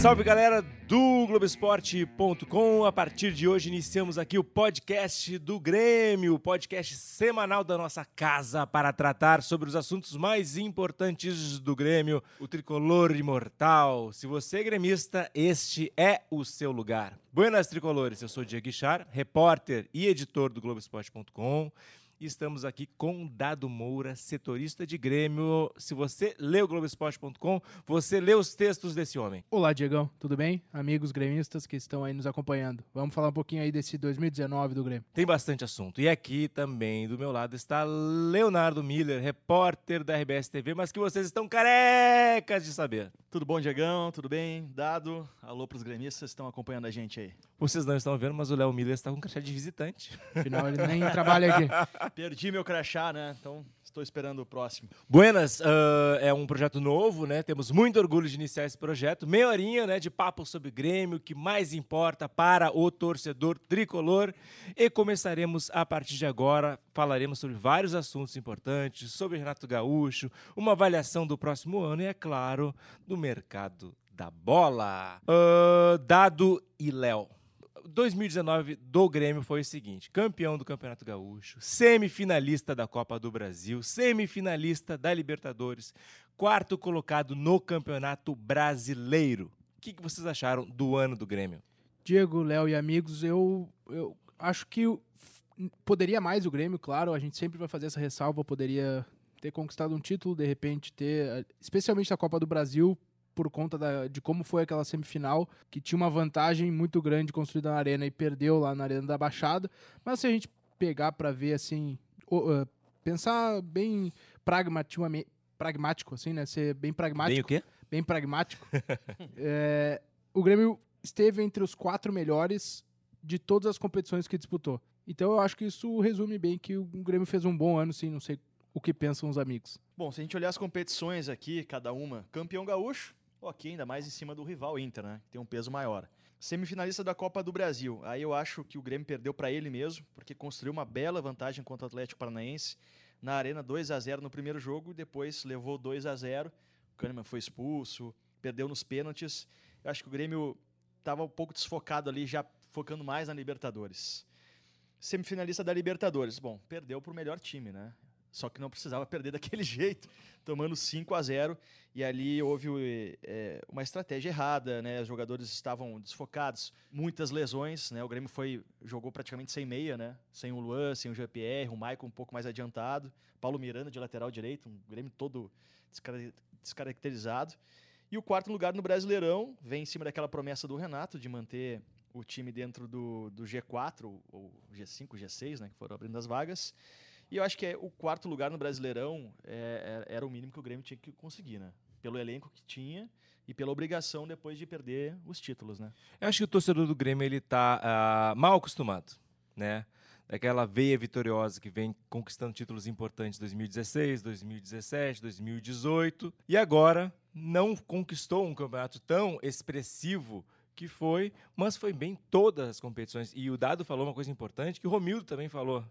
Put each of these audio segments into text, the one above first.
Salve galera do Globoesporte.com. A partir de hoje iniciamos aqui o podcast do Grêmio, o podcast semanal da nossa casa para tratar sobre os assuntos mais importantes do Grêmio, o tricolor imortal. Se você é gremista, este é o seu lugar. Buenas tricolores, eu sou Diego Guichar, repórter e editor do Globoesporte.com. E estamos aqui com Dado Moura, setorista de Grêmio. Se você lê o Globoesporte.com, você lê os textos desse homem. Olá, Diegão, tudo bem? Amigos gremistas que estão aí nos acompanhando. Vamos falar um pouquinho aí desse 2019 do Grêmio. Tem bastante assunto. E aqui também, do meu lado, está Leonardo Miller, repórter da RBS TV, mas que vocês estão carecas de saber. Tudo bom, Diegão? Tudo bem? Dado? Alô para os gremistas que estão acompanhando a gente aí. Vocês não estão vendo, mas o Léo Miller está com um crachá de visitante. Afinal, ele nem trabalha aqui. Perdi meu crachá, né? Então estou esperando o próximo. Buenas, uh, é um projeto novo, né? Temos muito orgulho de iniciar esse projeto. Meia horinha, né, de papo sobre Grêmio, o que mais importa para o torcedor tricolor. E começaremos a partir de agora, falaremos sobre vários assuntos importantes, sobre Renato Gaúcho, uma avaliação do próximo ano e, é claro, do mercado da bola. Uh, Dado e Léo. 2019 do Grêmio foi o seguinte: campeão do Campeonato Gaúcho, semifinalista da Copa do Brasil, semifinalista da Libertadores, quarto colocado no Campeonato Brasileiro. O que, que vocês acharam do ano do Grêmio? Diego, Léo e amigos, eu, eu acho que poderia mais o Grêmio, claro, a gente sempre vai fazer essa ressalva, poderia ter conquistado um título, de repente ter, especialmente a Copa do Brasil, por conta da, de como foi aquela semifinal, que tinha uma vantagem muito grande construída na arena e perdeu lá na arena da Baixada. Mas se a gente pegar para ver assim, uh, pensar bem pragmático, assim, né? Ser bem pragmático. Bem o quê? Bem pragmático. é, o Grêmio esteve entre os quatro melhores de todas as competições que disputou. Então eu acho que isso resume bem que o Grêmio fez um bom ano, sim. Não sei o que pensam os amigos. Bom, se a gente olhar as competições aqui, cada uma, campeão gaúcho, ok, ainda mais em cima do rival Inter, né? Que tem um peso maior. Semifinalista da Copa do Brasil. Aí eu acho que o Grêmio perdeu para ele mesmo, porque construiu uma bela vantagem contra o Atlético Paranaense na Arena 2 a 0 no primeiro jogo, depois levou 2 a 0. O Kahneman foi expulso, perdeu nos pênaltis. Eu acho que o Grêmio estava um pouco desfocado ali, já focando mais na Libertadores. Semifinalista da Libertadores. Bom, perdeu para o melhor time, né? Só que não precisava perder daquele jeito, tomando 5 a 0 e ali houve é, uma estratégia errada, né? Os jogadores estavam desfocados, muitas lesões, né? O Grêmio foi jogou praticamente sem meia, né? Sem o Luan, sem o GPR, o Maicon um pouco mais adiantado, Paulo Miranda de lateral direito, um Grêmio todo descaracterizado. E o quarto lugar no Brasileirão vem em cima daquela promessa do Renato de manter o time dentro do, do G4 ou G5, G6, né? Que foram abrindo as vagas. E eu acho que é, o quarto lugar no Brasileirão é, é, era o mínimo que o Grêmio tinha que conseguir, né? Pelo elenco que tinha e pela obrigação depois de perder os títulos, né? Eu acho que o torcedor do Grêmio ele tá uh, mal acostumado, né? Daquela veia vitoriosa que vem conquistando títulos importantes 2016, 2017, 2018 e agora não conquistou um campeonato tão expressivo que foi, mas foi bem todas as competições. E o Dado falou uma coisa importante que o Romildo também falou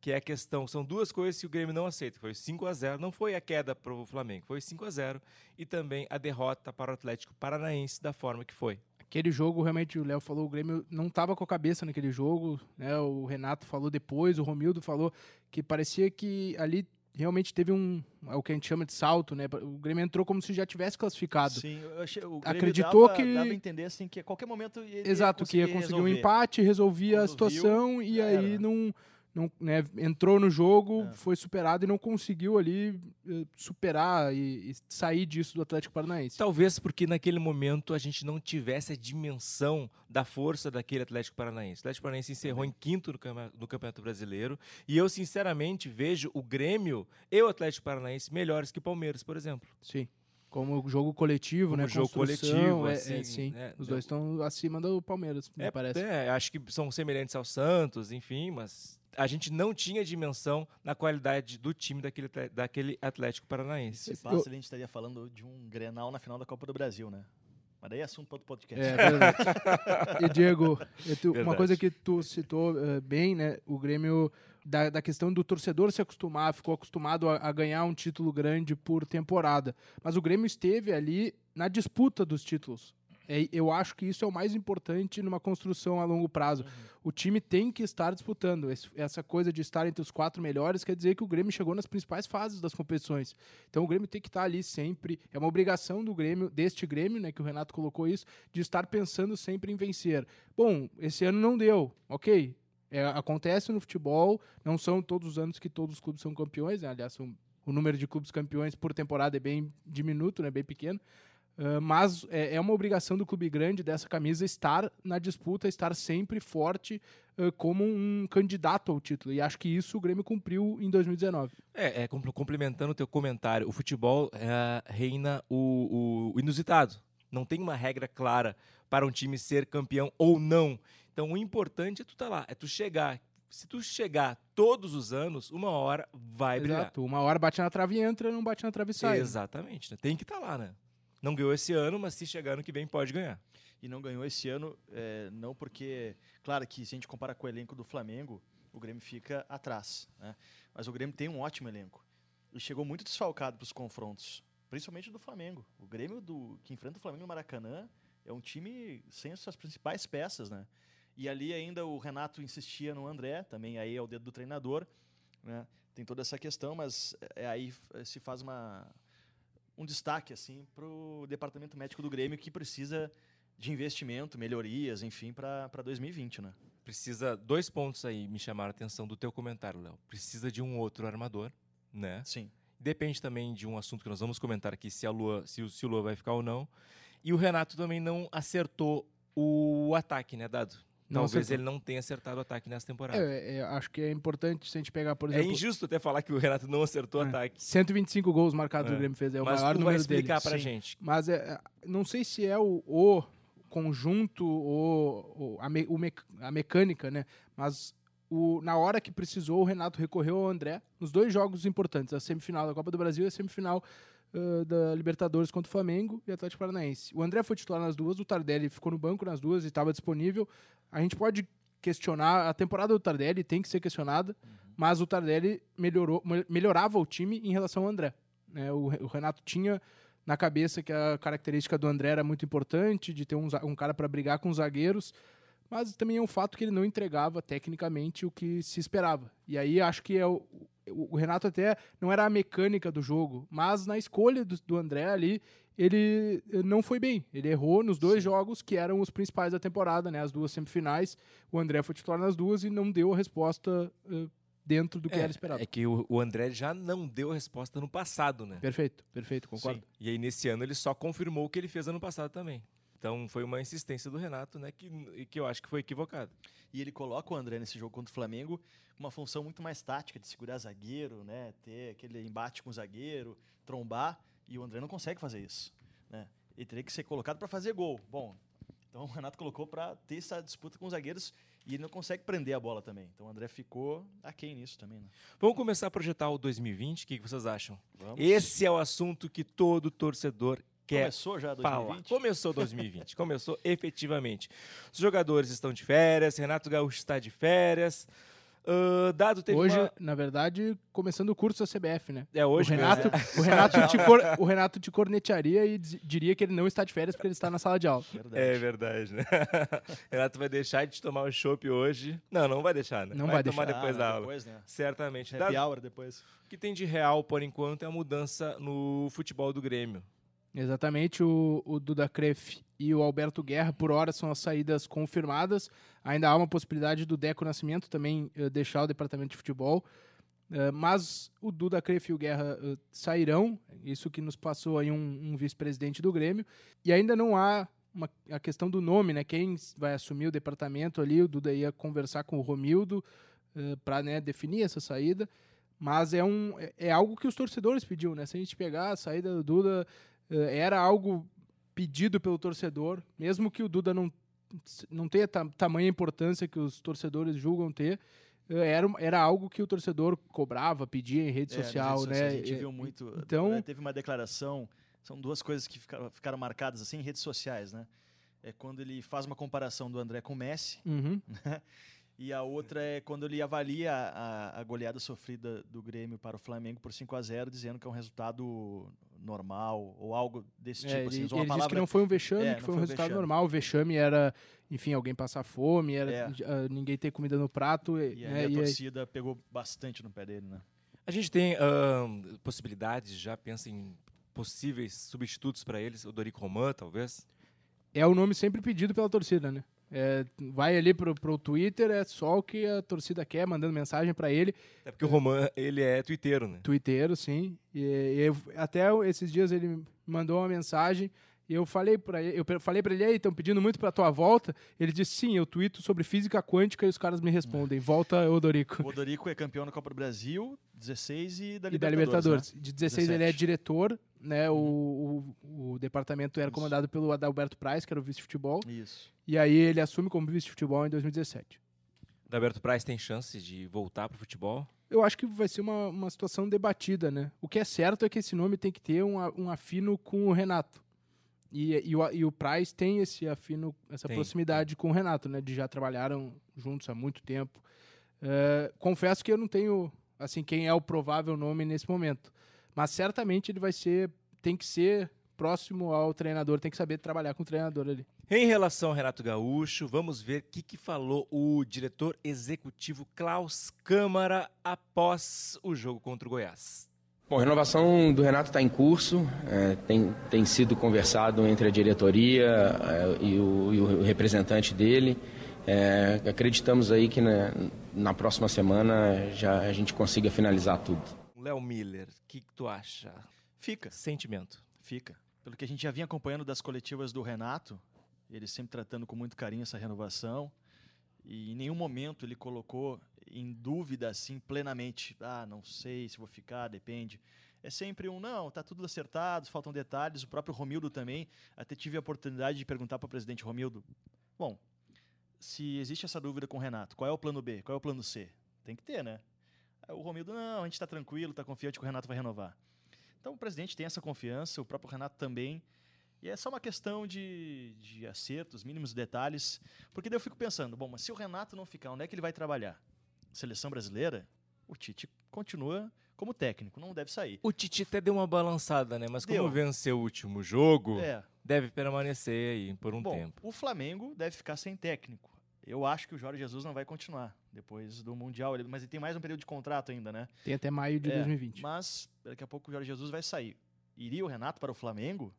que é a questão, são duas coisas que o Grêmio não aceita. Foi 5 a 0 não foi a queda para o Flamengo, foi 5 a 0 e também a derrota para o Atlético Paranaense da forma que foi. Aquele jogo, realmente, o Léo falou, o Grêmio não estava com a cabeça naquele jogo, né? O Renato falou depois, o Romildo falou que parecia que ali realmente teve um é o que a gente chama de salto, né? O Grêmio entrou como se já tivesse classificado. Sim, eu achei, o Grêmio acreditou dava, que dava a entender assim que a qualquer momento ia, exato que ia conseguir resolver. um empate, resolvia Quando a situação viu, e aí era. não não, né, entrou no jogo, é. foi superado e não conseguiu ali eh, superar e, e, sair disso do Atlético Paranaense. Talvez porque naquele momento a gente não tivesse a dimensão da força daquele Atlético Paranaense. O Atlético Paranaense encerrou em quinto no, no Campeonato Brasileiro e eu sinceramente vejo o Grêmio e o Atlético Paranaense melhores que o Palmeiras, por exemplo. Sim. Como jogo coletivo, Como né? jogo coletivo, é, assim, é, sim. Né? Os dois estão acima do Palmeiras, me é, parece. É, acho que são semelhantes ao Santos, enfim, mas a gente não tinha dimensão na qualidade do time daquele, daquele Atlético Paranaense. Se passa, a gente estaria falando de um Grenal na final da Copa do Brasil, né? Mas daí é assunto para outro podcast. É verdade. e Diego, eu tu- uma coisa que tu citou eh, bem, né? O Grêmio, da, da questão do torcedor se acostumar, ficou acostumado a, a ganhar um título grande por temporada. Mas o Grêmio esteve ali na disputa dos títulos. É, eu acho que isso é o mais importante numa construção a longo prazo. O time tem que estar disputando. Esse- essa coisa de estar entre os quatro melhores quer dizer que o Grêmio chegou nas principais fases das competições. Então o Grêmio tem que estar ali sempre. É uma obrigação do Grêmio, deste Grêmio, né, que o Renato colocou isso, de estar pensando sempre em vencer. Bom, esse ano não deu, ok. É, acontece no futebol, não são todos os anos que todos os clubes são campeões, né? aliás, são- o número de clubes campeões por temporada é bem diminuto, né, bem pequeno. Ah, mas é, é uma obrigação do clube grande dessa camisa estar na disputa, estar sempre forte ah, como um candidato ao título. E acho que isso o Grêmio cumpriu em 2019. É, é, compl- complementando o teu comentário, o futebol é, reina o, o inusitado. Não tem uma regra clara para um time ser campeão ou não. Então o importante é tu estar lá, é tu chegar. Se tu chegar todos os anos, uma hora vai brilhar. Exato. Uma hora bate na trave e entra, não bate na trave e sai. Exatamente. né? Tem que estar lá, né? Não ganhou esse ano, mas se chegar ano que vem pode ganhar. E não ganhou esse ano, é, não porque. Claro que se a gente compara com o elenco do Flamengo, o Grêmio fica atrás. Né? Mas o Grêmio tem um ótimo elenco. E chegou muito desfalcado para os confrontos, principalmente do Flamengo. O Grêmio do, que enfrenta o Flamengo no Maracanã é um time sem as suas principais peças. Né? E ali ainda o Renato insistia no André, também aí é o dedo do treinador. Né? Tem toda essa questão, mas é, aí se faz uma, um destaque assim para o departamento médico do Grêmio que precisa de investimento, melhorias, enfim, para 2020, né? Precisa. Dois pontos aí me chamaram a atenção do teu comentário, Léo. Precisa de um outro armador, né? Sim. Depende também de um assunto que nós vamos comentar aqui, se, a Lua, se, o, se o Lua vai ficar ou não. E o Renato também não acertou o ataque, né, Dado? Não Talvez acertou. ele não tenha acertado o ataque nessa temporada. É, é, acho que é importante se a gente pegar, por É, exemplo, injusto até falar que o Renato não acertou o É. ataque. 125 gols marcados É. o Grêmio fez, é o mas maior tu vai número dele. explicar pra Sim. gente. Mas é, é, não sei se é o, o conjunto ou, a, me- a mecânica, né? Mas o, na hora que precisou, o Renato recorreu ao André nos dois jogos importantes, a semifinal da Copa do Brasil e a semifinal da Libertadores contra o Flamengo e Atlético Paranaense. O André foi titular nas duas, o Tardelli ficou no banco nas duas e estava disponível. A gente pode questionar, a temporada do Tardelli tem que ser questionada, mas o Tardelli melhorou, me- melhorava o time em relação ao André. né? o, o Renato tinha na cabeça que a característica do André era muito importante, de ter um, um cara para brigar com os zagueiros, mas também é um fato que ele não entregava tecnicamente o que se esperava. E aí acho que é o, o o Renato até não era a mecânica do jogo, mas na escolha do, do André ali, ele eh, não foi bem. Ele errou nos dois jogos que eram os principais da temporada, né? As duas semifinais. O André foi titular nas duas e não deu a resposta eh, dentro do que era esperado. É que o, o André já não deu resposta no passado, né? Perfeito, perfeito, concordo. Sim. E aí, nesse ano, ele só confirmou o que ele fez ano passado também. Então, foi uma insistência do Renato, né? Que, e que eu acho que foi equivocado. E ele coloca o André nesse jogo contra o Flamengo com uma função muito mais tática, de segurar zagueiro, né? Ter aquele embate com o zagueiro, trombar, e o André não consegue fazer isso, né? Ele teria que ser colocado para fazer gol. Bom, então o Renato colocou para ter essa disputa com os zagueiros e ele não consegue prender a bola também. Então o André ficou aquém nisso também, né? Vamos começar a projetar o 2020? O que, vocês acham? Vamos. Esse é o assunto que todo torcedor quer Começou já falar. 2020? Começou 2020, começou efetivamente. Os jogadores estão de férias, Renato Gaúcho está de férias. Ah, Dado teve Hoje, uma... na verdade, começando o curso da CBF, né? É hoje o, Renato, mesmo. o, Renato te cor- o Renato te cornetearia e diz- diria que ele não está de férias porque ele está na sala de aula. Verdade. É verdade, né? Renato vai deixar de tomar o chopp hoje. Não, não vai deixar, né? Não vai tomar deixar. depois Ah, da aula. Depois, né? Certamente. Happy Dado, hour depois. o que tem de real, por enquanto, é a mudança no futebol do Grêmio. Exatamente, o, o Duda Cref e o Alberto Guerra, por hora, são as saídas confirmadas. Ainda há uma possibilidade do Deco Nascimento também eh, deixar o departamento de futebol. Eh, mas o Duda Cref e o Guerra eh, sairão, isso que nos passou aí um, um vice-presidente do Grêmio. E ainda não há uma, a questão do nome, né? Quem vai assumir o departamento ali, o Duda ia conversar com o Romildo para né, definir essa saída. Mas é, um, é, é algo que os torcedores pediam, né? Se a gente pegar a saída do Duda, era algo pedido pelo torcedor, mesmo que o Duda não, não tenha ta tamanha importância que os torcedores julgam ter, eh, era, era algo que o torcedor cobrava, pedia em rede É, social, né? A gente Eh, viu muito. então- né, Teve uma declaração São duas coisas que ficaram, ficaram marcadas assim em redes sociais, né? É quando ele faz uma comparação do André com o Messi, Uhum. né? E a outra é quando ele avalia a, a goleada sofrida do Grêmio para o Flamengo por 5 a 0 dizendo que é um resultado normal ou algo desse É, tipo. ele assim, ele uma disse que palavra não foi um vexame, É, que foi um foi um resultado vexame. normal. O vexame era, enfim, alguém passar fome, era É. ah, ninguém ter comida no prato. E, E aí né, a e aí- torcida pegou bastante no pé dele, né? A gente tem ahn, possibilidades, já pensa em possíveis substitutos para eles, o Dorico Roman, talvez. é o nome sempre pedido pela torcida, né? É, vai ali pro, pro Twitter, é só o que a torcida quer, mandando mensagem pra ele. Até porque o Roman, ele é twitteiro, né? Twitter, sim. E, e até esses dias ele mandou uma mensagem e eu falei para ele, eu falei para ele, aí, estão pedindo muito pra tua volta. Ele disse, sim, eu tweeto sobre física quântica e os caras me respondem, volta Odorico. O Odorico é campeão da Copa do Brasil, 16 e da E da Libertadores. Libertadores. De 16 ele é 17. diretor, né? O, o, o departamento era Isso. comandado pelo Adalberto Price, que era o vice-futebol. né? Isso. E aí ele assume como vice-futebol em 2017. O Daberto Price tem chance de voltar pro futebol? Eu acho que vai ser uma, uma situação debatida, né? O que é certo é que esse nome tem que ter um, a- um afino com o Renato. E, e, o, e o Price tem esse afino, essa Tem, proximidade com o Renato, né? De já trabalharam juntos há muito tempo. É, confesso que eu não tenho, assim, quem é o provável nome nesse momento. Mas certamente ele vai ser, tem que ser próximo ao treinador, tem que saber trabalhar com o treinador ali. Em relação ao Renato Gaúcho, vamos ver o que, que falou o diretor executivo Klaus Câmara após o jogo contra o Goiás. Bom, a renovação do Renato está em curso, é, tem, tem sido conversado entre a diretoria é, e, o, e o representante dele. É, acreditamos aí que na, na próxima semana já a gente consiga finalizar tudo. Léo Miller, o que, que tu acha? Fica, Sentimento. fica. Pelo que a gente já vinha acompanhando das coletivas do Renato, ele sempre tratando com muito carinho essa renovação. E em nenhum momento ele colocou em dúvida assim plenamente, ah, não sei se vou ficar, depende. É sempre um, não, tá tudo acertado, faltam detalhes. O próprio Romildo também, até tive a oportunidade de perguntar para o presidente Romildo, bom, se existe essa dúvida com o Renato, qual é o plano B, qual é o plano C? Tem que ter, né? O Romildo, não, a gente está tranquilo, está confiante que o Renato vai renovar. Então o presidente tem essa confiança, o próprio Renato também. E é só uma questão de, de acertos, mínimos detalhes. Porque daí eu fico pensando, bom, mas se o Renato não ficar, onde é que ele vai trabalhar? Seleção brasileira? O Tite continua como técnico, não deve sair. O Titi até deu uma balançada, né? Mas como Deu. venceu o último jogo, É. deve permanecer aí por um bom, tempo. o Flamengo deve ficar sem técnico. Eu acho que o Jorge Jesus não vai continuar depois do Mundial, ele- mas ele tem mais um período de contrato ainda, né? Tem até maio de É, 2020. Mas daqui a pouco o Jorge Jesus vai sair. Iria o Renato para o Flamengo?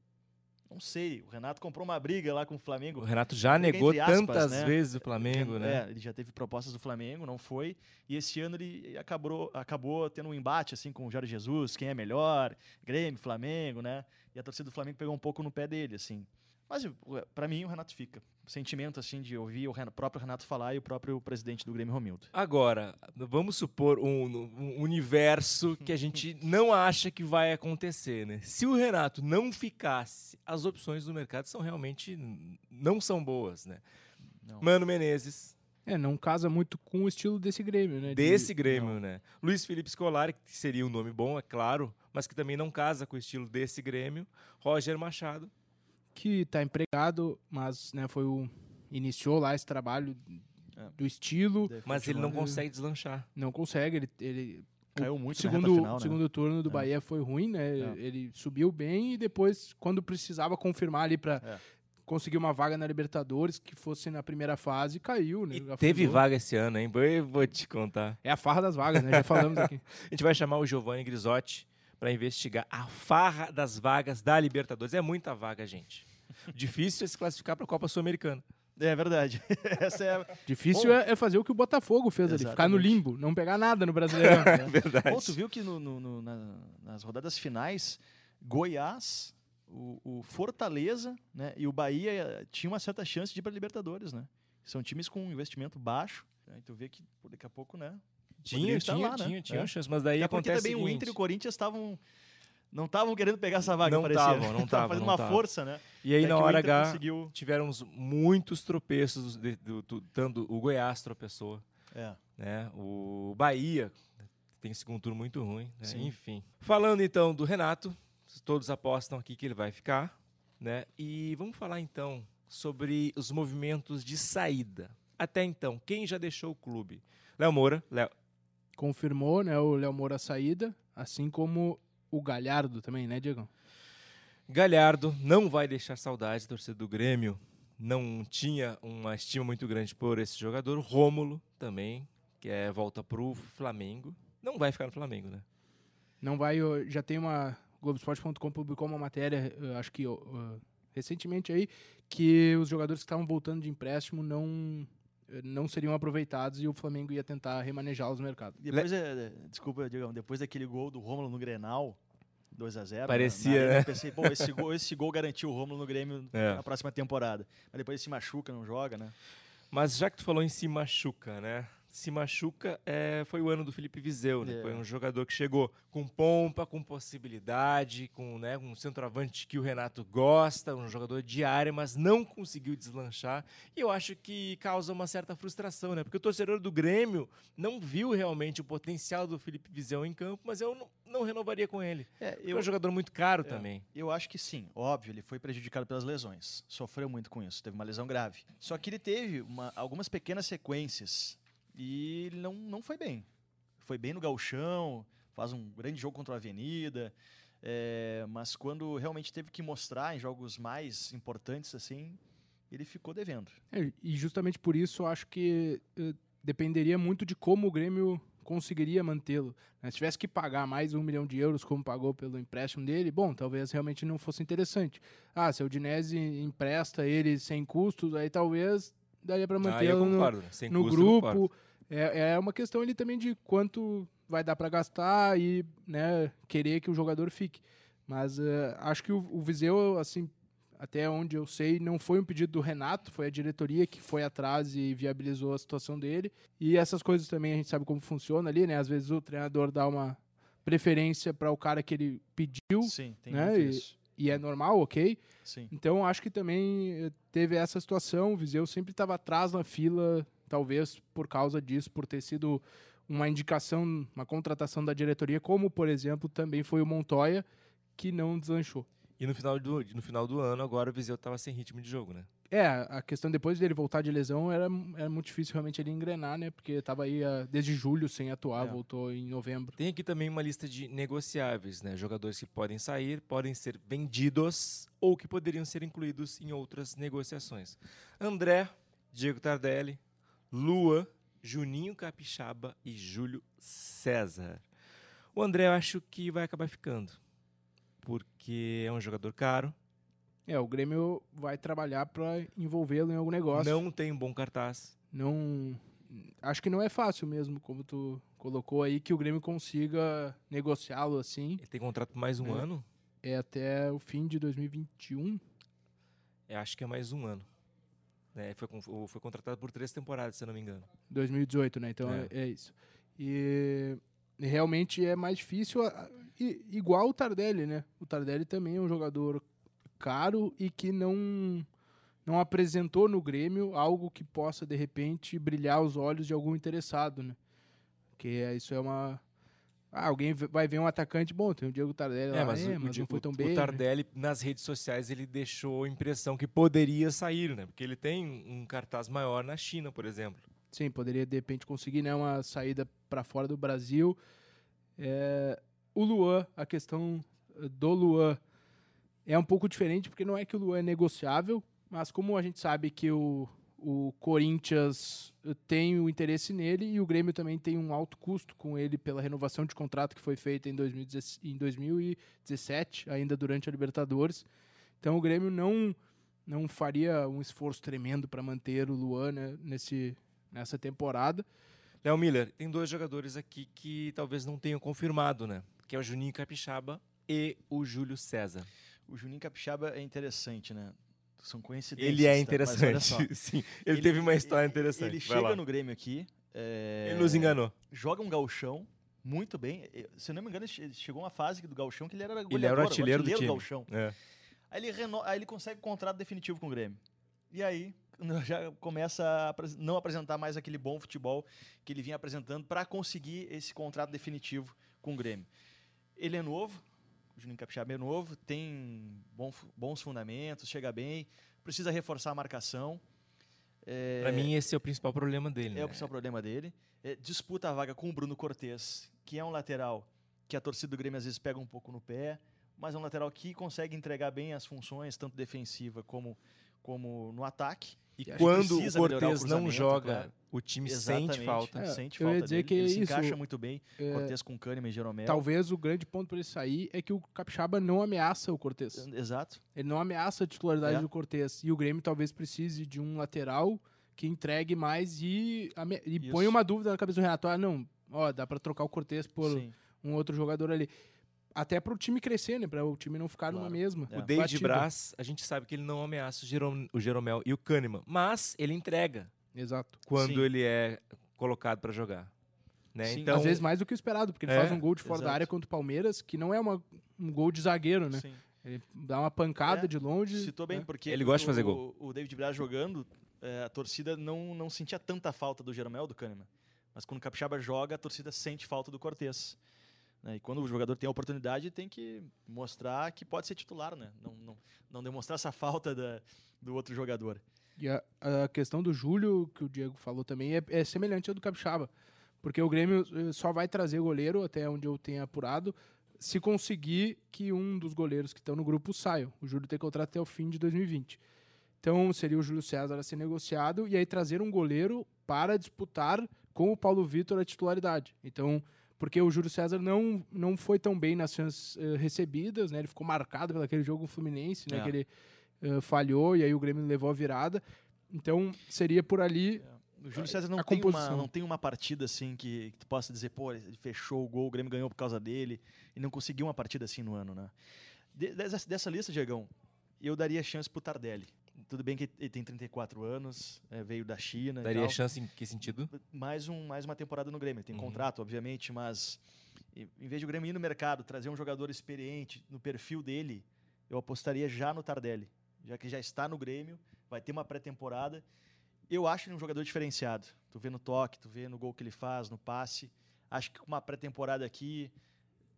Não sei. O Renato comprou uma briga lá com o Flamengo. O Renato já negou aspas, tantas né? vezes o Flamengo, né? É, ele já teve propostas do Flamengo, não foi. E esse ano ele acabou, acabou tendo um embate assim com o Jorge Jesus, quem é melhor, Grêmio, Flamengo, né? E a torcida do Flamengo pegou um pouco no pé dele, assim. Mas para mim o Renato fica. Sentimento assim de ouvir o próprio Renato falar e o próprio presidente do Grêmio Romildo. Agora, vamos supor um, um universo que a gente não acha que vai acontecer, né? Se o Renato não ficasse, as opções do mercado são realmente não são boas, né? Não. Mano Menezes, É, não casa muito com o estilo desse Grêmio, né? De- desse Grêmio, né? Luiz Felipe Scolari, que seria um nome bom, é claro, mas que também não casa com o estilo desse Grêmio. Roger Machado. Que tá empregado, mas né, foi o iniciou lá esse trabalho É. do estilo, Deve Mas ele não consegue deslanchar. não consegue, ele, ele Caiu muito o na reta segundo, final, né? segundo turno do É. Bahia foi ruim, né? É. Ele subiu bem e depois quando precisava confirmar ali para É. conseguir uma vaga na Libertadores que fosse na primeira fase, caiu, né? E teve vaga esse ano, hein? Eu vou te contar. É a farra das vagas, né? Já falamos aqui. A gente vai chamar o Giovanni Grisotti para investigar a farra das vagas da Libertadores. É muita vaga, gente. Difícil é se classificar para a Copa Sul-Americana. É verdade. Essa é. Difícil é, é fazer o que o Botafogo fez ali, ficar no Exatamente. limbo, não pegar nada no Brasileirão. É verdade. Bom, tu viu que no- no- no- na- nas rodadas finais, Goiás, o, o Fortaleza né, e o Bahia eh, tinham uma certa chance de ir para Libertadores, né? São times com um investimento baixo. Né? Tu vê que daqui a pouco, né? Tinha, estar tinha, lá, né? tinha, tinha É. chance, mas daí É porque acontece também o Inter e o Corinthians estavam não estavam querendo pegar essa vaga, Não parecia. tavam, não Tavam tavam, fazendo não uma tavam. força, né? E aí, Até na hora H, conseguiu. tivemos muitos tropeços, de, do, do- tanto o Goiás tropeçou, É. né? O Bahia tem segundo turno muito ruim, né? Enfim. Falando então do Renato, Todos apostam aqui que ele vai ficar, né? E vamos falar então sobre os movimentos de saída. Até então, quem já deixou o clube? Léo Moura, Léo. Confirmou, né, o Léo Moura a saída, assim como o Galhardo também, né, Diego? Galhardo não vai deixar saudades, torcedor do Grêmio. Não tinha uma estima muito grande por esse jogador. Rômulo também, que é volta pro Flamengo. Não vai ficar no Flamengo, né? Não vai, já tem uma Globoesporte.com publicou uma matéria, acho que uh, recentemente aí, que os jogadores que estavam voltando de empréstimo não não seriam aproveitados e o Flamengo ia tentar remanejá-los no mercado. Depois, é, desculpa, Diegão, depois daquele gol do Rômulo no Grenal, 2x0. Parecia, na, na arena, né? Eu pensei, pô, esse gol, esse gol garantiu o Rômulo no Grêmio É. na próxima temporada. Mas depois ele se machuca, não joga, né? Mas já que tu falou em se machuca, né? Se machuca é, foi o ano do Felipe Viseu, né? É. Foi um jogador que chegou com pompa, com possibilidade, com né, um centroavante que o Renato gosta, um jogador de área, mas não conseguiu deslanchar. E eu acho que causa uma certa frustração, né? Porque o torcedor do Grêmio não viu realmente o potencial do Felipe Viseu em campo, mas eu não, não renovaria com ele. É, Porque é um jogador muito caro É. também. Eu acho que sim, óbvio, ele foi prejudicado pelas lesões. Sofreu muito com isso, teve uma lesão grave. Só que ele teve uma- algumas pequenas sequências e ele não, não foi bem. Foi bem no gauchão, faz um grande jogo contra a Avenida, é, mas quando realmente teve que mostrar em jogos mais importantes assim, ele ficou devendo. É, e justamente por isso eu acho que eh, dependeria muito de como o Grêmio conseguiria mantê-lo. né? Se tivesse que pagar mais um milhão de euros, como pagou pelo empréstimo dele, bom, talvez realmente não fosse interessante. Ah, se o Udinese empresta ele sem custos, aí talvez daria para mantê-lo no, concordo? Sem no custo, eu concordo. grupo. É, é uma questão ali também de quanto vai dar para gastar e né, querer que o jogador fique. Mas eh, acho que o, o Viseu, assim, até onde eu sei, não foi um pedido do Renato, foi a diretoria que foi atrás e viabilizou a situação dele. E essas coisas também a gente sabe como funciona ali, né? Às vezes o treinador dá uma preferência para o cara que ele pediu Sim, tem né, isso. E é normal, ok? Sim. Então acho que também eh, teve essa situação. O Viseu sempre estava atrás na fila, talvez por causa disso, por ter sido uma indicação, uma contratação da diretoria, como por exemplo também foi o Montoya, que não deslanchou. E no final do, no final do ano, agora o Viseu estava sem ritmo de jogo, né? É, a questão depois dele voltar de lesão era, era muito difícil realmente ele engrenar, né? Porque estava aí ah, desde julho sem atuar, É. voltou em novembro. Tem aqui também uma lista de negociáveis, né? Jogadores que podem sair, podem ser vendidos ou que poderiam ser incluídos em outras negociações. André, Diego Tardelli, Lua, Juninho Capixaba e Júlio César. O André eu acho que vai acabar ficando, porque é um jogador caro, É, o Grêmio vai trabalhar para envolvê-lo em algum negócio. não tem um bom cartaz. não acho que não é fácil mesmo, como tu colocou aí, que o Grêmio consiga negociá-lo assim. Ele tem contrato por mais um É. ano? É até o fim de 2021. Eu acho que é mais um ano. né? foi, foi contratado por três temporadas, se eu não me engano. 2018, né? Então É. é, é isso. E realmente é mais difícil, igual o Tardelli, né? O Tardelli também é um jogador caro e que não não apresentou no Grêmio algo que possa de repente brilhar os olhos de algum interessado, né? Que isso é uma ah, alguém vai ver um atacante, bom, tem o Diego Tardelli lá, É, mas, é, o, mas o, não foi o- tão o bem. né? Tardelli, nas redes sociais, ele deixou a impressão que poderia sair, né? Porque ele tem um cartaz maior na China, por exemplo. Sim, poderia de repente conseguir né, uma saída para fora do Brasil. É, o Luan, a questão eh, do Luan é um pouco diferente, porque não é que o Luan é negociável, mas como a gente sabe que o, o Corinthians eh, tem o interesse nele e o Grêmio também tem um alto custo com ele pela renovação de contrato que foi feita em 2017, em 2017 ainda durante a Libertadores. Então o Grêmio não, não faria um esforço tremendo para manter o Luan né, nesse, nessa temporada. Léo Miller, tem dois jogadores aqui que talvez não tenham confirmado, né? Que é o Juninho Capixaba e o Júlio César. O Juninho Capixaba é interessante, né? São coincidências. Ele é tá? Interessante, sim. Ele, teve uma história ele- interessante. Ele Vai chega lá. no Grêmio aqui. é, Ele nos enganou. Joga um gauchão muito bem. Se eu não me engano, ele che- chegou uma fase do gauchão que ele era Ele era o goleador, artilheiro do time. gauchão. É. Aí ele, reno... Aí ele consegue contrato definitivo com o Grêmio. E aí já começa a não apresentar mais aquele bom futebol que ele vinha apresentando para conseguir esse contrato definitivo com o Grêmio. Ele é novo, O Juninho Capixaba é novo, tem bons fundamentos, chega bem, precisa reforçar a marcação. É, Pra mim, esse é o principal problema dele. é né? o principal problema dele. É, disputa a vaga com o Bruno Cortes, que é um lateral que a torcida do Grêmio às vezes pega um pouco no pé, mas é um lateral que consegue entregar bem as funções, tanto defensiva como, como no ataque. E quando o Cortez não joga, claro. o time Exatamente. sente falta. É, Sente eu ia falta dizer dele. que ele se isso, encaixa muito bem. É, Cortez com Kahneman e Jeromel. talvez o grande ponto para ele sair é que o Capixaba não ameaça o Cortez. Exato. Ele não ameaça a titularidade É. do Cortez. E o Grêmio talvez precise de um lateral que entregue mais e, e põe uma dúvida na cabeça do Renato. Ah, não, ó, dá para trocar o Cortez por Sim. um outro jogador ali. Até para o time crescer, né? Para o time não ficar numa Claro. mesma. É. O David batida. Braz, a gente sabe que ele não ameaça o, Jerom, o Jeromel e o Kahneman, mas ele entrega Exato. quando Sim. ele é colocado pra jogar. Né? Sim. Então, Às vezes mais do que o esperado, porque ele É, faz um gol de fora da exato. área contra o Palmeiras, que não é uma, um gol de zagueiro, né? Sim. Ele dá uma pancada É, de longe. Citou bem, né? porque Ele gosta de fazer o- gol. O David Braz jogando, é, a torcida não, não sentia tanta falta do Jeromel do Kahneman. Mas quando o Capixaba joga, a torcida sente falta do Cortez. Né? E quando o jogador tem a oportunidade, tem que mostrar que pode ser titular, né? Não, não, não demonstrar essa falta da, do outro jogador. E a, a questão do Júlio, que o Diego falou também, é, é semelhante à do Capixaba. Porque o Grêmio eh, só vai trazer goleiro, até onde eu tenho apurado, se conseguir que um dos goleiros que estão no grupo saia. O Júlio tem contrato até o fim de 2020. Então seria o Júlio César a ser negociado e aí trazer um goleiro para disputar com o Paulo Vitor a titularidade. Então, porque o Júlio César não, não foi tão bem nas chances eh, recebidas, né? Ele ficou marcado pelo aquele jogo Fluminense, né? É. Que ele eh, falhou e aí o Grêmio levou a virada. Então seria por ali. O Júlio César não, a tem uma, não tem uma partida assim que, que tu possa dizer, pô, ele fechou o gol, o Grêmio ganhou por causa dele, e não conseguiu uma partida assim no ano, né? De- dessa, dessa lista, Diegão, eu daria chance pro Tardelli. Tudo bem que ele tem 34 anos, é, veio da China. e daria tal. chance em que sentido? mais, um, mais uma temporada no Grêmio. Ele tem Uhum. contrato, obviamente, mas e- em vez de o Grêmio ir no mercado, trazer um jogador experiente no perfil dele, eu apostaria já no Tardelli. Já que já está no Grêmio, vai ter uma pré-temporada. Eu acho ele um jogador diferenciado. Tu vê no toque, tu vê no gol que ele faz, no passe. Acho que com uma pré-temporada aqui,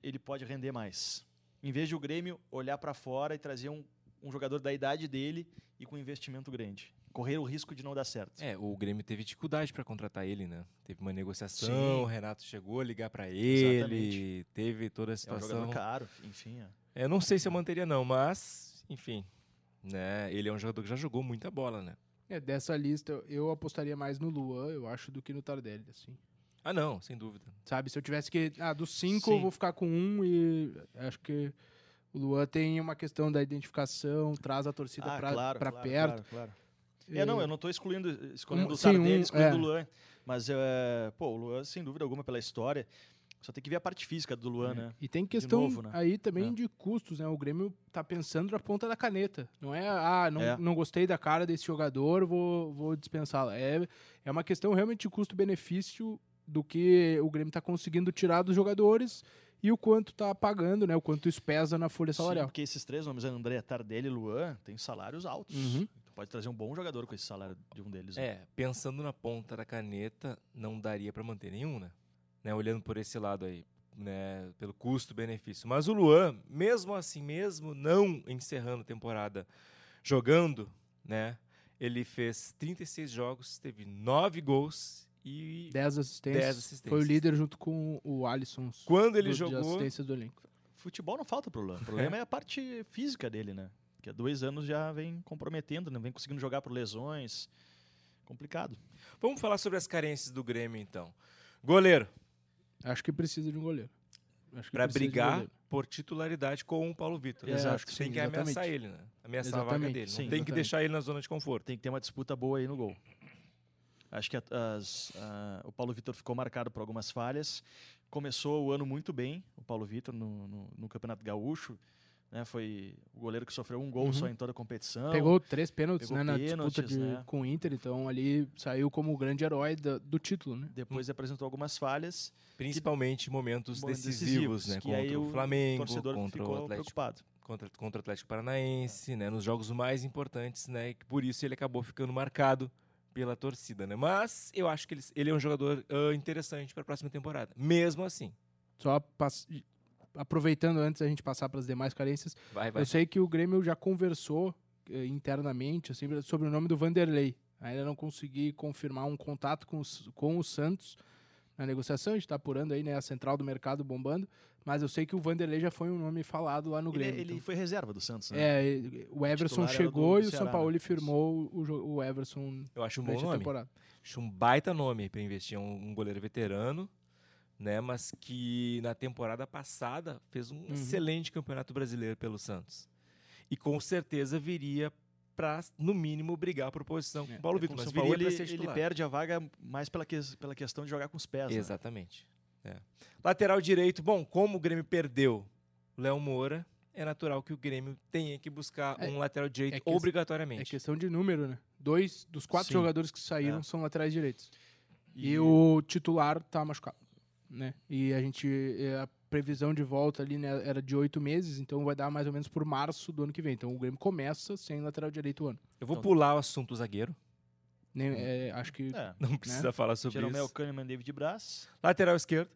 ele pode render mais. Em vez de o Grêmio olhar para fora e trazer um, um jogador da idade dele e com investimento grande. Correr o risco de não dar certo. É, o Grêmio teve dificuldade pra contratar ele, né? Teve uma negociação, Sim. o Renato chegou a ligar pra ele, teve toda a É um situação. caro, enfim. é. Eu não sei se eu manteria não, mas, enfim, né? Ele é um jogador que já jogou muita bola, né? É, dessa lista, eu- eu apostaria mais no Luan, eu acho, do que no Tardelli, assim. Ah, não, sem dúvida. Sabe, se eu tivesse que. Ah, dos cinco, Sim. eu vou ficar com um e acho que o Luan tem uma questão da identificação, traz a torcida Ah, pra, claro, claro, perto. claro, claro. É, não, eu não estou excluindo, escolhendo Um- o Tardelli, um, excluindo é. o Luan. Mas, é, pô, o Luan, sem dúvida alguma, pela história, só tem que ver a parte física do Luan, né? E tem questão novo, né? aí também É. de custos, né? O Grêmio tá pensando na ponta da caneta. Não é, ah, não, É. não gostei da cara desse jogador, vou, vou dispensá-lo. É, é uma questão realmente de custo-benefício do que o Grêmio tá conseguindo tirar dos jogadores e o quanto tá pagando, né? O quanto isso pesa na folha Sim, salarial. porque esses três nomes, André, Tardelli e Luan, têm salários altos. Uhum. Tu pode trazer um bom jogador com esse salário de um deles. né? É, pensando na ponta da caneta, não daria pra manter nenhum, né? né? Olhando por esse lado aí, né? Pelo custo-benefício. Mas o Luan, mesmo assim, mesmo não encerrando a temporada jogando, né? Ele fez 36 jogos, teve 9 gols e 10 assistências. 10 assistências. Foi o líder junto com o Alisson. quando ele do- jogou, assistências do elenco. Futebol não falta pro Luan. O problema é a parte física dele, né? Que há dois anos já vem comprometendo, não vem conseguindo jogar por lesões. Complicado. vamos falar sobre as carências do Grêmio então. Goleiro, Acho que precisa de um goleiro. Que um brigar goleiro. por titularidade com o Paulo Vitor. É, Exato. acho que Tem sim, que ameaçar exatamente. ele, né? Ameaçar a vaga Exatamente, dele. Não sim, tem que exatamente. deixar ele na zona de conforto. Tem que ter uma disputa boa aí no gol. Acho que a- as- a- o Paulo Vitor ficou marcado por algumas falhas. Começou o ano muito bem, o Paulo Vitor, no, no- no Campeonato Gaúcho. Né? Foi o goleiro que sofreu um gol Uhum. só em toda a competição. Pegou três pênaltis pegou né, na disputa pênaltis, de- né? com o Inter, então ali saiu como o grande herói da- do título, né? Depois apresentou algumas falhas. Principalmente em momentos momentos decisivos, né? que Contra o Flamengo, torcedor contra o Atlético, preocupado. contra, contra o Atlético Paranaense, né? Nos jogos mais importantes, né? e que Por isso ele acabou ficando marcado pela torcida, né? Mas eu acho que ele, ele é um jogador ah, interessante para a próxima temporada. Mesmo assim. Só pass- aproveitando antes da gente passar para as demais carências, Vai, vai. eu sei que o Grêmio já conversou eh, internamente assim, sobre o nome do Vanderlei. Ainda não consegui confirmar um contato com, os, com o Santos na negociação, a gente está apurando aí, né, a central do mercado bombando, mas eu sei que o Vanderlei já foi um nome falado lá no Ele, Grêmio. ele então- foi reserva do Santos, né? É, o Everson era chegou e o Ceará, São Paulo né? firmou o, o Everson Eu acho um bom nome. temporada. Acho um baita nome para investir. Um, um goleiro veterano, né? Mas que na temporada passada fez um Uhum. excelente campeonato brasileiro pelo Santos. E com certeza viria para, no mínimo, brigar por posição com É, o Paulo É, Vitor. com o Mas Paulo, para ele, ser ele perde a vaga mais pela, que, pela questão de jogar com os pés. né? É. Lateral direito, bom, como o Grêmio perdeu o Léo Moura, é natural que o Grêmio tenha que buscar É- um lateral direito é que- obrigatoriamente. É questão de número, né? Dois dos quatro Sim. jogadores que saíram É. são laterais direitos. E, E, o titular tá machucado, né? E a gente eh, a previsão de volta ali né, era de oito meses, então vai dar mais ou menos por março do ano que vem. Então o Grêmio começa sem lateral direito o ano. Eu vou Então- pular o assunto zagueiro. Nem, eh, acho que é, Não precisa falar sobre Jeromel isso. Kahneman, David Braz, Lateral esquerdo,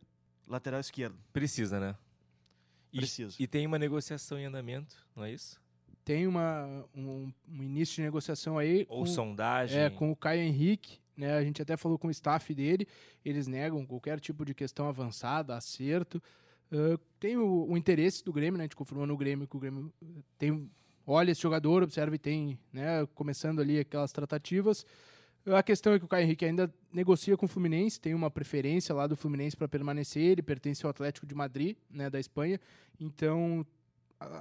lateral esquerdo. precisa, né? E, Precisa. e tem uma negociação em andamento, não é isso? tem uma, um, um início de negociação aí Ou com, sondagem. é, com o Caio Henrique, né? A gente até falou com o staff dele, eles negam qualquer tipo de questão avançada, acerto. Ah, tem o, o interesse do Grêmio, né? A gente confirmou no Grêmio que o Grêmio tem olha esse jogador, observa e tem, né, começando ali aquelas tratativas. A questão é que o Caio Henrique ainda negocia com o Fluminense, tem uma preferência lá do Fluminense para permanecer, ele pertence ao Atlético de Madrid, né, da Espanha. Então,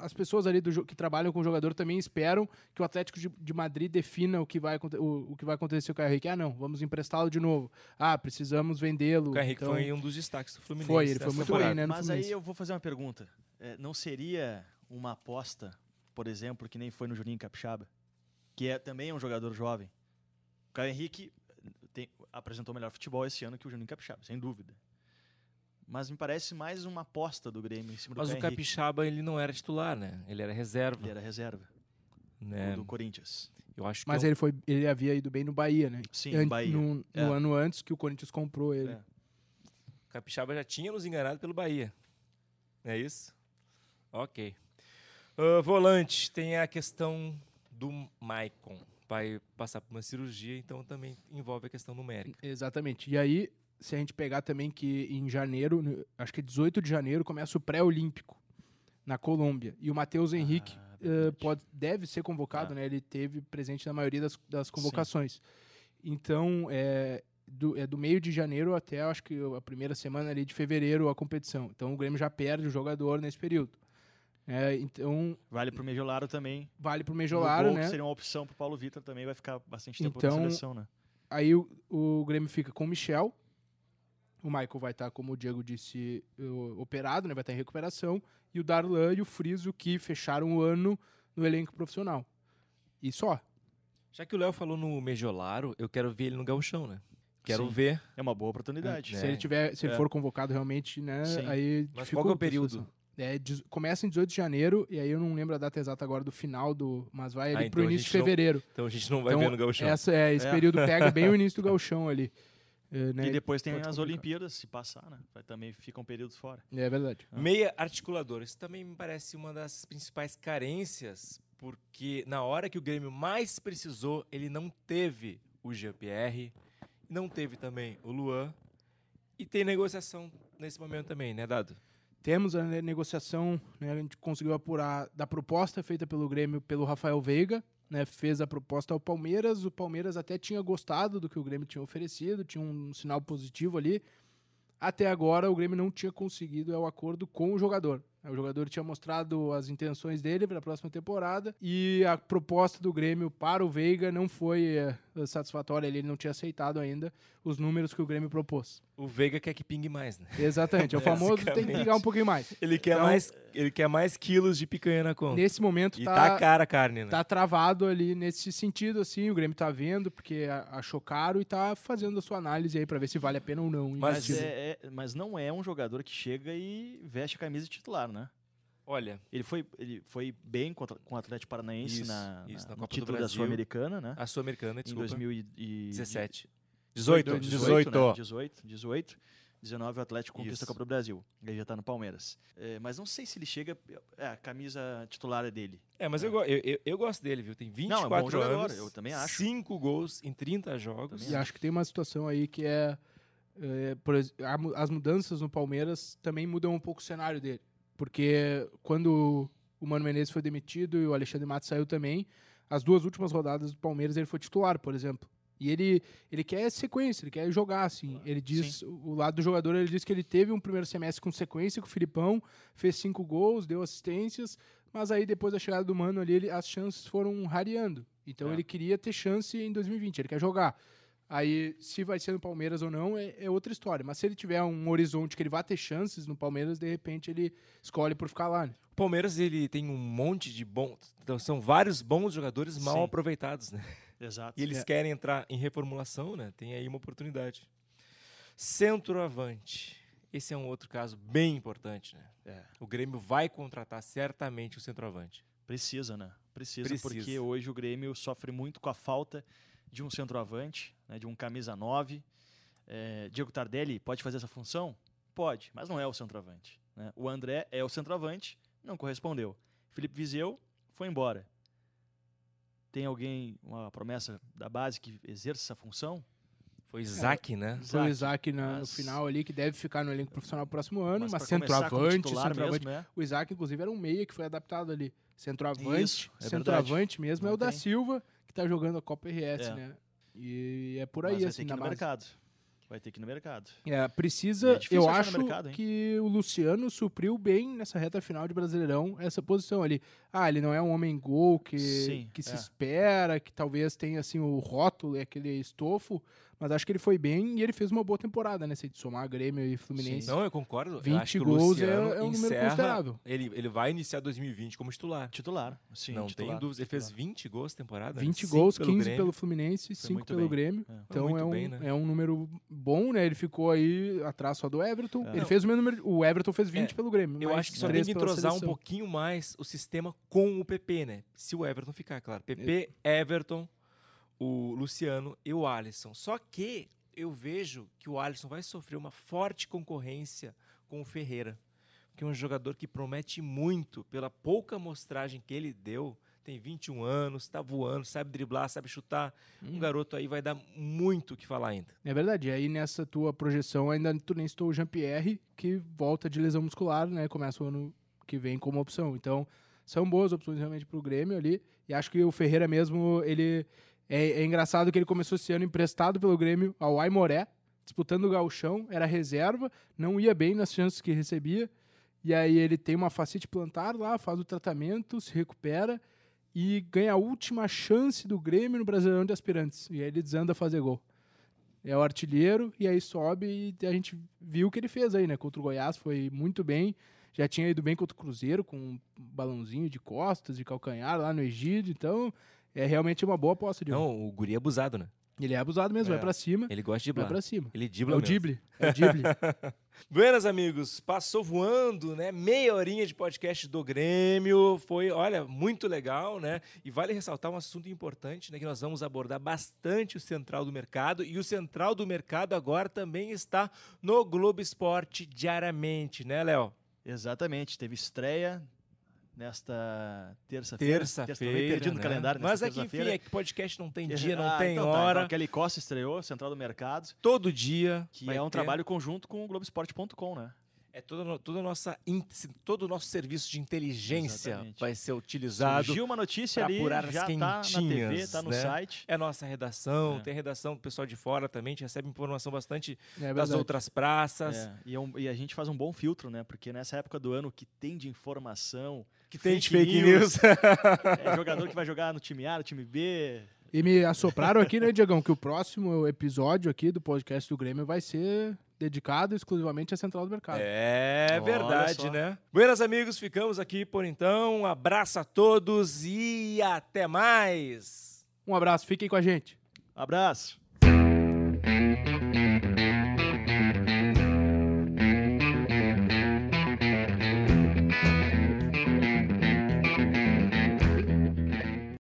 as pessoas ali do, que trabalham com o jogador também esperam que o Atlético de, de Madrid defina o que vai, o, o que vai acontecer com o Caio Henrique. Ah, não, vamos emprestá-lo de novo. Ah, precisamos vendê-lo. O Henrique Então, foi um dos destaques do Fluminense. Foi, ele foi muito temporada. bem, né? no Mas Fluminense. aí eu vou fazer uma pergunta. É, não seria uma aposta, por exemplo, que nem foi no Juninho Capixaba, que é também é um jogador jovem? O Caio Henrique tem- apresentou melhor futebol esse ano que o Juninho Capixaba, sem dúvida. Mas me parece mais uma aposta do Grêmio em cima do Mas o Caio Henrique. Capixaba, ele não era titular, né? Ele era reserva. Ele era reserva né? o do Corinthians. Eu acho que Mas eu- ele, foi, ele havia ido bem no Bahia, né? Sim, An- no Bahia. No, no É. ano antes que o Corinthians comprou ele. É. o Capixaba já tinha nos enganado pelo Bahia. É isso? Ok. Ah, volante, tem a questão do Maicon. Vai passar por uma cirurgia, então também envolve a questão numérica. Exatamente. E aí, se a gente pegar também que em janeiro, acho que é 18 de janeiro, começa o pré-olímpico na Colômbia. E o Matheus Henrique Ah, verdade. pode, deve ser convocado, É. né? Ele teve presente na maioria das, das convocações. Então, é do, é do meio de janeiro até, acho que a primeira semana ali de fevereiro a competição. Então, o Grêmio já perde o jogador nesse período. É, então, Vale pro Mejolaro também. vale pro No Mejolaro, gol, né? que seria uma opção pro Paulo Vitor também, vai ficar bastante tempo Então, na seleção, né? Aí o, o Grêmio fica com o Michel. O Michael vai estar, como o Diego disse, o- operado, né? Vai estar em recuperação. E o Darlan e o Friso, que fecharam o ano no elenco profissional. E só. Já que o Léo falou no Mejolaro, eu quero ver ele no Gauchão, né? Quero Sim. ver. É uma boa oportunidade. Se ele tiver, se ele É. for convocado realmente, né? Sim. Aí Mas qual que é o período? É, dezo- começa em 18 de janeiro, e aí eu não lembro a data exata agora do final do. Mas vai Ah, ali então pro início de gente não- fevereiro. Então a gente não vai Então, ver no Gauchão. Essa, é, esse É. período pega bem o início do galchão ali. É, né, E depois tem pode as complicar. Olimpíadas, se passar, né? Vai, também fica um período fora. É verdade. Meia articulador. Isso também me parece uma das principais carências, porque na hora que o Grêmio mais precisou, ele não teve o Jean-Pierre, não teve também o Luan, e tem negociação nesse momento também, né, Dado? Temos a ne- negociação, né, a gente conseguiu apurar da proposta feita pelo Grêmio pelo Rafael Veiga, né, fez a proposta ao Palmeiras, o Palmeiras até tinha gostado do que o Grêmio tinha oferecido, tinha um sinal positivo ali. Até agora o Grêmio não tinha conseguido é, o acordo com o jogador. O jogador tinha mostrado as intenções dele para a próxima temporada e a proposta do Grêmio para o Veiga não foi é, satisfatória, ele não tinha aceitado ainda os números que o Grêmio propôs. O Veiga quer que pingue mais, né? Exatamente, é o famoso tem que ligar um pouquinho mais. Ele quer, Então- mais, ele quer mais quilos de picanha na conta. Nesse momento E tá, tá cara a carne, né? tá travado ali nesse sentido, assim, o Grêmio tá vendo, porque achou caro e tá fazendo a sua análise aí pra ver se vale a pena ou não. Mas é, é- mas não é um jogador que chega e veste a camisa de titular, né? Olha, Ele foi, ele foi bem contra, com o Atlético Paranaense Isso, na, isso, na no Copa do título da. Sul-Americana, né? a Sul-Americana, em desculpa. 2017. 17. 18, 18, 18. né? 18, 18. 19 o Atlético conquista Isso. a Copa do Brasil. Ele já tá no Palmeiras. É, mas não sei se ele chega. É, a camisa titular é dele. É, mas eu, go- eu, eu, eu gosto dele, viu? Tem Não, 24 é bom jogador, anos, eu também acho. 5 gols em 30 jogos. E acho que tem uma situação aí que é, é, por as mudanças no Palmeiras também mudam um pouco o cenário dele. Porque quando o Mano Menezes foi demitido e o Alexandre Matos saiu também, as duas últimas rodadas do Palmeiras ele foi titular, por exemplo. E ele, ele quer sequência, ele quer jogar, assim. Ele diz, o lado do jogador, ele diz que ele teve um primeiro semestre com sequência com o Filipão, fez cinco gols, deu assistências, mas aí depois da chegada do Mano ali, ele- as chances foram rareando. Então É. ele queria ter chance em 2020, ele quer jogar. Aí, se vai ser no Palmeiras ou não, é, é outra história. Mas se ele tiver um horizonte que ele vai ter chances no Palmeiras, de repente ele escolhe por ficar lá. Né? O Palmeiras ele tem um monte de bons. Então, são vários bons jogadores mal Sim. aproveitados, né? Exato. E eles É. querem entrar em reformulação, né? Tem aí uma oportunidade. Centroavante. Esse é um outro caso bem importante, né? É, O Grêmio vai contratar certamente o centroavante. precisa, né? Precisa, Precisa. porque hoje o Grêmio sofre muito com a falta de um centroavante, né, de um camisa 9. É, Diego Tardelli pode fazer essa função? Pode, mas não é o centroavante. né? O André é o centroavante, não correspondeu. Felipe Viseu foi embora. Tem alguém, uma promessa da base que exerce essa função? Foi Isaac, né? Foi o Isaac na- no mas- final ali, que deve ficar no elenco profissional próximo ano, mas, como centroavante, titular centroavante. mesmo, é. O Isaac, inclusive, era um meia que foi adaptado ali. Centroavante, Isso, é centroavante mesmo é Não o da tem. Silva, que tá jogando a Copa RS, É. né? E é por Mas aí, vai assim, ter que ir no base. mercado. Vai ter que ir no mercado. É, precisa. é eu acho mercado, que o Luciano supriu bem nessa reta final de Brasileirão essa posição ali. Ah, ele não é um homem gol que, Sim, que se é. espera, que talvez tenha assim o rótulo e aquele estofo, mas acho que ele foi bem e ele fez uma boa temporada, né? Se de somar Grêmio e Fluminense. Não, eu concordo. Eu 20 acho que o gols é- Luciano é um número considerável. Ele, ele vai iniciar 2020 como titular. Titular, sim. não titular, tem dúvida. Ele fez titular. 20 gols na temporada. né? 20 Cinco gols, pelo 15 Grêmio. pelo Fluminense e Foi 5 muito pelo bem. Grêmio. É. Então é um, bem, né? é um número bom, né? Ele ficou aí atrás só do Everton. É. Ele Não. fez o mesmo número. O Everton fez 20 É, pelo Grêmio. Eu acho que só tem que entrosar um pouquinho mais o sistema com o PP, né? Se o Everton ficar, claro. PP, Everton, o Luciano e o Alisson. Só que eu vejo que o Alisson vai sofrer uma forte concorrência com o Ferreira. Que é um jogador que promete muito pela pouca amostragem que ele deu. Tem 21 anos, tá voando, sabe driblar, sabe chutar. Hum. Um garoto aí vai dar muito o que falar ainda. É verdade. E aí nessa tua projeção ainda tu nem citou o Jean-Pierre, que volta de lesão muscular, né? Começa o ano que vem como opção. Então, são boas opções realmente pro Grêmio ali. E acho que o Ferreira mesmo, ele... É, é engraçado que ele começou esse ano emprestado pelo Grêmio ao Aimoré, disputando o gauchão, era reserva, não ia bem nas chances que recebia. E aí ele tem uma facite plantar lá, faz o tratamento, se recupera e ganha a última chance do Grêmio no Brasileirão de Aspirantes. E aí ele desanda a fazer gol. É o artilheiro, e aí sobe e a gente viu o que ele fez aí, né? Contra o Goiás foi muito bem. Já tinha ido bem contra o Cruzeiro, com um balãozinho de costas, de calcanhar lá no Egídio. Então, é realmente uma boa aposta de Não, o guri é abusado, né? Ele é abusado mesmo, É. vai pra cima. Ele gosta de Vai driblar. pra cima. Ele É dribla o mesmo. Dible. É o Dible. Buenas, amigos. Passou voando, né? Meia horinha de podcast do Grêmio. Foi, olha, muito legal, né? E vale ressaltar um assunto importante, né? Que nós vamos abordar bastante o Central do Mercado. E o Central do Mercado agora também está no Globo Esporte diariamente, né, Léo? Exatamente, teve estreia nesta terça-feira. Terça-feira. Meio perdido no né? calendário Mas é que, enfim, é que podcast não tem dia, não Ah, tem então tá, hora. Então, Kelly Costa estreou, Central do Mercado, Todo dia. que é um ter. trabalho conjunto com o Globoesporte.com, né? É toda a nossa, todo o nosso serviço de inteligência Exatamente. vai ser utilizado. Surgiu uma notícia ali, já tá na TV, quentinhas, tá no né? site. É nossa redação, É. tem redação do pessoal de fora também, a gente recebe informação bastante É das outras praças. É, e, é um- e a gente faz um bom filtro, né? Porque nessa época do ano que tem de informação, Que tem de Fake fake news. news. é jogador que vai jogar no time A, no time B. E me assopraram aqui, né, Diegão, que o próximo episódio aqui do podcast do Grêmio vai ser dedicado exclusivamente à Central do Mercado. É Olha verdade, só. né? Buenas, amigos, ficamos aqui por então. Um abraço a todos e até mais. Um abraço, fiquem com a gente. Abraço.